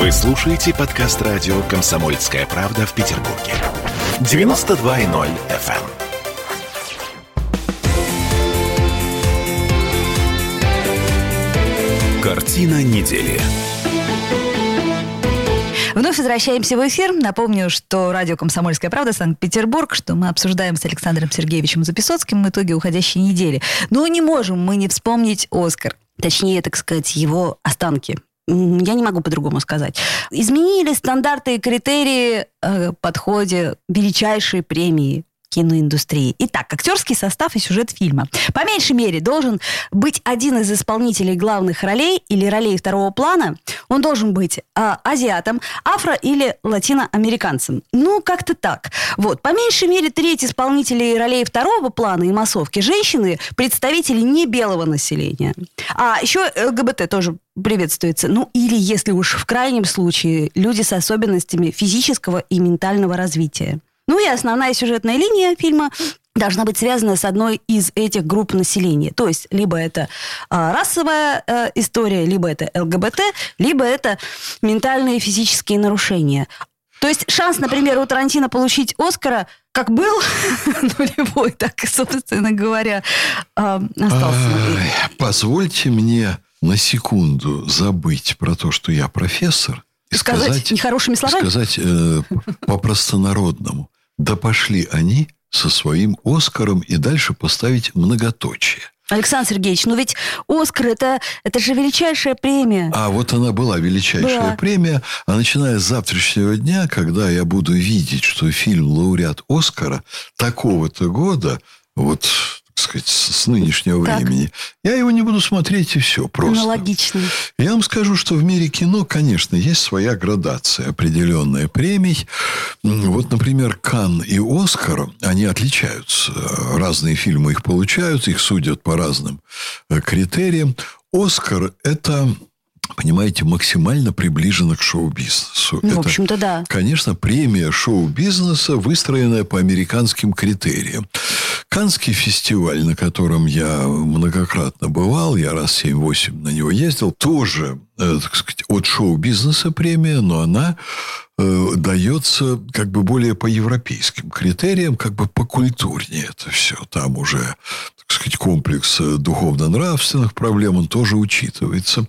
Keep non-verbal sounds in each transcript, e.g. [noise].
Вы слушаете подкаст радио «Комсомольская правда» в Петербурге. 92.0 FM. Картина недели. Вновь возвращаемся в эфир. Напомню, что радио «Комсомольская правда» Санкт-Петербург, что мы обсуждаем с Александром Сергеевичем Записоцким итоги уходящей недели. Но не можем мы не вспомнить «Оскар». Точнее, так сказать, его останки я не могу по-другому сказать. Изменили стандарты и критерии э, подходе величайшей премии киноиндустрии. Итак, актерский состав и сюжет фильма. По меньшей мере должен быть один из исполнителей главных ролей или ролей второго плана. Он должен быть э, азиатом, афро- или латиноамериканцем. Ну, как-то так. Вот. По меньшей мере треть исполнителей ролей второго плана и массовки женщины – представители не белого населения. А еще ЛГБТ тоже приветствуется. Ну, или, если уж в крайнем случае, люди с особенностями физического и ментального развития. Ну и основная сюжетная линия фильма должна быть связана с одной из этих групп населения. То есть либо это э, расовая э, история, либо это ЛГБТ, либо это ментальные и физические нарушения. То есть шанс, например, у Тарантино получить Оскара как был [laughs] нулевой, так, собственно говоря, э, остался. Позвольте мне на секунду забыть про то, что я профессор, и сказать, сказать нехорошими словами? Сказать э, по-простонародному. Да пошли они со своим Оскаром и дальше поставить многоточие. Александр Сергеевич, ну ведь Оскар это, это же величайшая премия. А вот она была величайшая была. премия. А начиная с завтрашнего дня, когда я буду видеть, что фильм лауреат Оскара такого-то года, вот сказать, с нынешнего так. времени. Я его не буду смотреть, и все. Просто. Аналогично. Я вам скажу, что в мире кино, конечно, есть своя градация определенная премий. Вот, например, Кан и Оскар, они отличаются. Разные фильмы их получают, их судят по разным э, критериям. Оскар – это понимаете, максимально приближена к шоу-бизнесу. Ну, Это, в общем-то, да. Конечно, премия шоу-бизнеса, выстроенная по американским критериям. Канский фестиваль, на котором я многократно бывал, я раз 7-8 на него ездил, тоже, э, так сказать, от шоу-бизнеса премия, но она э, дается как бы более по европейским критериям, как бы по культурнее это все. Там уже так сказать, комплекс э, духовно-нравственных проблем, он тоже учитывается.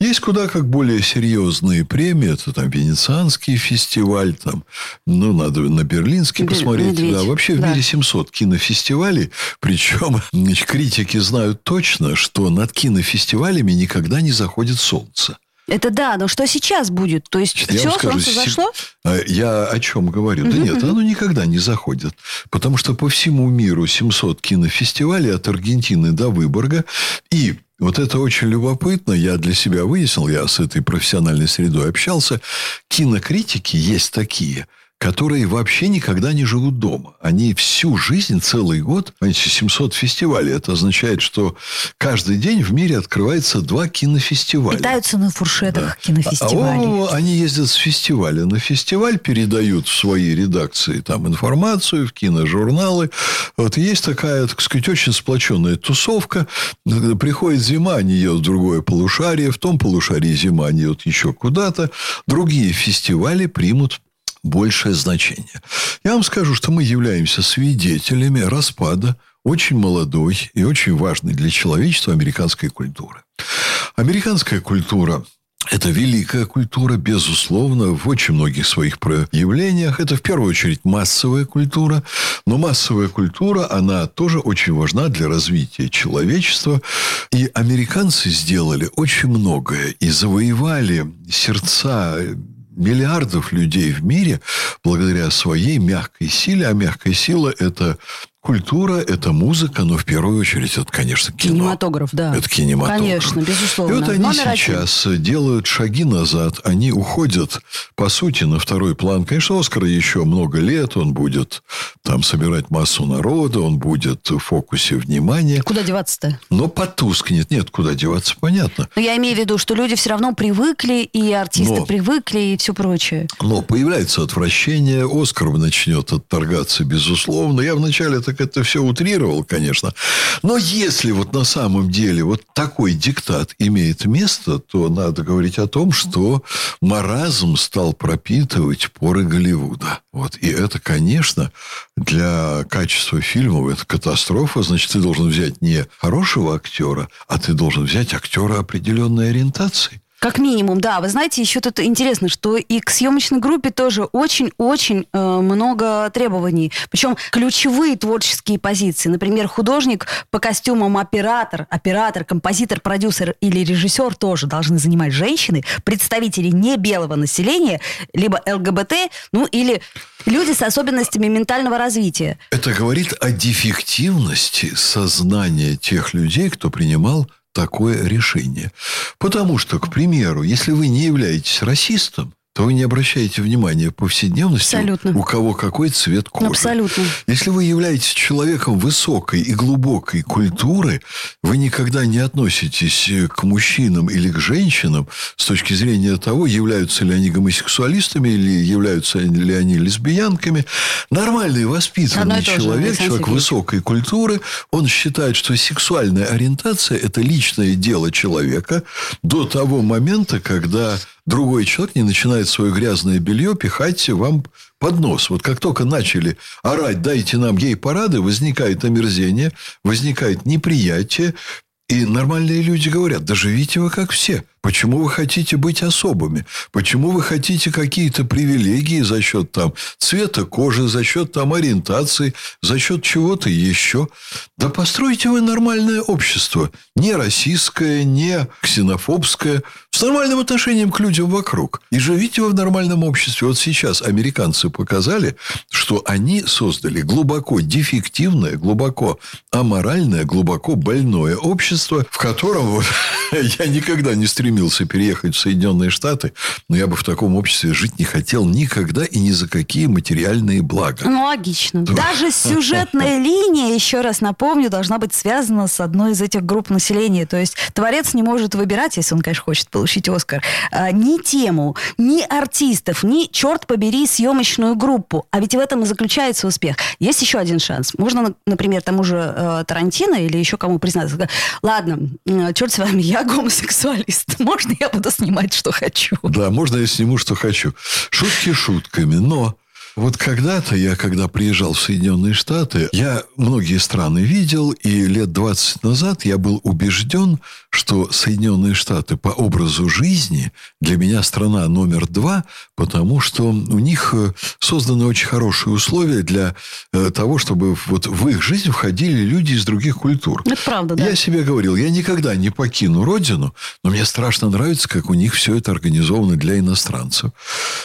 Есть куда как более серьезные премии. Это там Венецианский фестиваль, там, ну, надо на Берлинский Бер... посмотреть. Медведь. Да, вообще в да. мире 700 кинофестивалей. Причем значит, критики знают точно, что над кинофестивалями никогда не заходит солнце. Это да, но что сейчас будет? То есть я все, скажу, солнце зашло? А, я о чем говорю? Да нет, оно никогда не заходит. Потому что по всему миру 700 кинофестивалей от Аргентины до Выборга. И вот это очень любопытно. Я для себя выяснил, я с этой профессиональной средой общался. Кинокритики есть такие – которые вообще никогда не живут дома. Они всю жизнь, целый год, понимаете, 700 фестивалей. Это означает, что каждый день в мире открывается два кинофестиваля. Питаются на фуршетах да. кинофестивалей. А, они ездят с фестиваля на фестиваль, передают в свои редакции там информацию, в киножурналы. Вот есть такая, так сказать, очень сплоченная тусовка. Приходит зима, они едут в другое полушарие, в том полушарии зима, они едут еще куда-то. Другие фестивали примут большее значение. Я вам скажу, что мы являемся свидетелями распада очень молодой и очень важной для человечества американской культуры. Американская культура это великая культура, безусловно, в очень многих своих проявлениях. Это в первую очередь массовая культура. Но массовая культура, она тоже очень важна для развития человечества. И американцы сделали очень многое и завоевали сердца миллиардов людей в мире благодаря своей мягкой силе. А мягкая сила – это культура, это музыка, но в первую очередь это, конечно, кино. Кинематограф, да. Это кинематограф. Конечно, безусловно. И вот они Номер сейчас один. делают шаги назад, они уходят, по сути, на второй план. Конечно, Оскар еще много лет, он будет там собирать массу народа, он будет в фокусе внимания. Куда деваться-то? Но потускнет. Нет, куда деваться, понятно. Но я имею в виду, что люди все равно привыкли, и артисты но, привыкли, и все прочее. Но появляется отвращение, Оскар начнет отторгаться, безусловно. Я вначале так это все утрировал, конечно. Но если вот на самом деле вот такой диктат имеет место, то надо говорить о том, что маразм стал пропитывать поры Голливуда. Вот. И это, конечно, для качества фильмов это катастрофа. Значит, ты должен взять не хорошего актера, а ты должен взять актера определенной ориентации. Как минимум, да. Вы знаете, еще тут интересно, что и к съемочной группе тоже очень-очень э, много требований. Причем ключевые творческие позиции. Например, художник по костюмам оператор, оператор, композитор, продюсер или режиссер тоже должны занимать женщины, представители не белого населения, либо ЛГБТ, ну или люди с особенностями ментального развития. Это говорит о дефективности сознания тех людей, кто принимал такое решение. Потому что, к примеру, если вы не являетесь расистом, то вы не обращаете внимания повседневности, Абсолютно. у кого какой цвет кожи. Абсолютно. Если вы являетесь человеком высокой и глубокой культуры, вы никогда не относитесь э, к мужчинам или к женщинам с точки зрения того, являются ли они гомосексуалистами или являются ли они лесбиянками. Нормальный воспитанный человек, же, человек высокой культуры, он считает, что сексуальная ориентация – это личное дело человека до того момента, когда другой человек не начинает свое грязное белье пихать вам под нос. Вот как только начали орать, дайте нам гей-парады, возникает омерзение, возникает неприятие. И нормальные люди говорят, да живите вы как все. Почему вы хотите быть особыми? Почему вы хотите какие-то привилегии за счет там цвета кожи, за счет там ориентации, за счет чего-то еще? Да постройте вы нормальное общество. Не российское, не ксенофобское, с нормальным отношением к людям вокруг. И живите вы в нормальном обществе. Вот сейчас американцы показали, что они создали глубоко дефективное, глубоко аморальное, глубоко больное общество, в котором вот, [laughs] я никогда не стремился переехать в Соединенные Штаты, но я бы в таком обществе жить не хотел никогда и ни за какие материальные блага. Ну, логично. Даже [laughs] сюжетная линия, еще раз напомню, должна быть связана с одной из этих групп населения. То есть творец не может выбирать, если он, конечно, хочет получить Оскар, а, ни тему, ни артистов, ни, черт побери, съемочную группу. А ведь в этом и заключается успех. Есть еще один шанс. Можно, например, тому же э, Тарантино или еще кому признаться. Ладно, черт с вами, я гомосексуалист [laughs] можно я буду снимать, что хочу? Да, можно я сниму, что хочу. Шутки шутками, но вот когда-то я, когда приезжал в Соединенные Штаты, я многие страны видел, и лет 20 назад я был убежден, что Соединенные Штаты по образу жизни для меня страна номер два, потому что у них э, созданы очень хорошие условия для э, того, чтобы вот в их жизнь входили люди из других культур. Это правда, да. Я себе говорил, я никогда не покину родину, но мне страшно нравится, как у них все это организовано для иностранцев.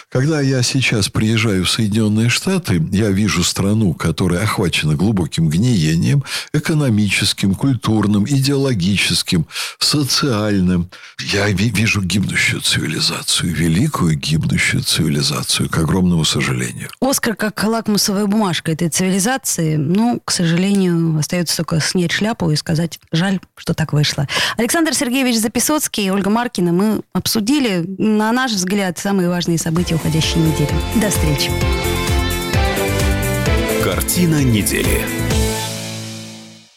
Когда я сейчас приезжаю в Соединенные Соединенные Штаты, я вижу страну, которая охвачена глубоким гниением, экономическим, культурным, идеологическим, социальным. Я вижу гибнущую цивилизацию, великую гибнущую цивилизацию, к огромному сожалению. Оскар как лакмусовая бумажка этой цивилизации, ну, к сожалению, остается только снять шляпу и сказать, жаль, что так вышло. Александр Сергеевич Записоцкий и Ольга Маркина мы обсудили, на наш взгляд, самые важные события уходящей недели. До встречи. Картина недели.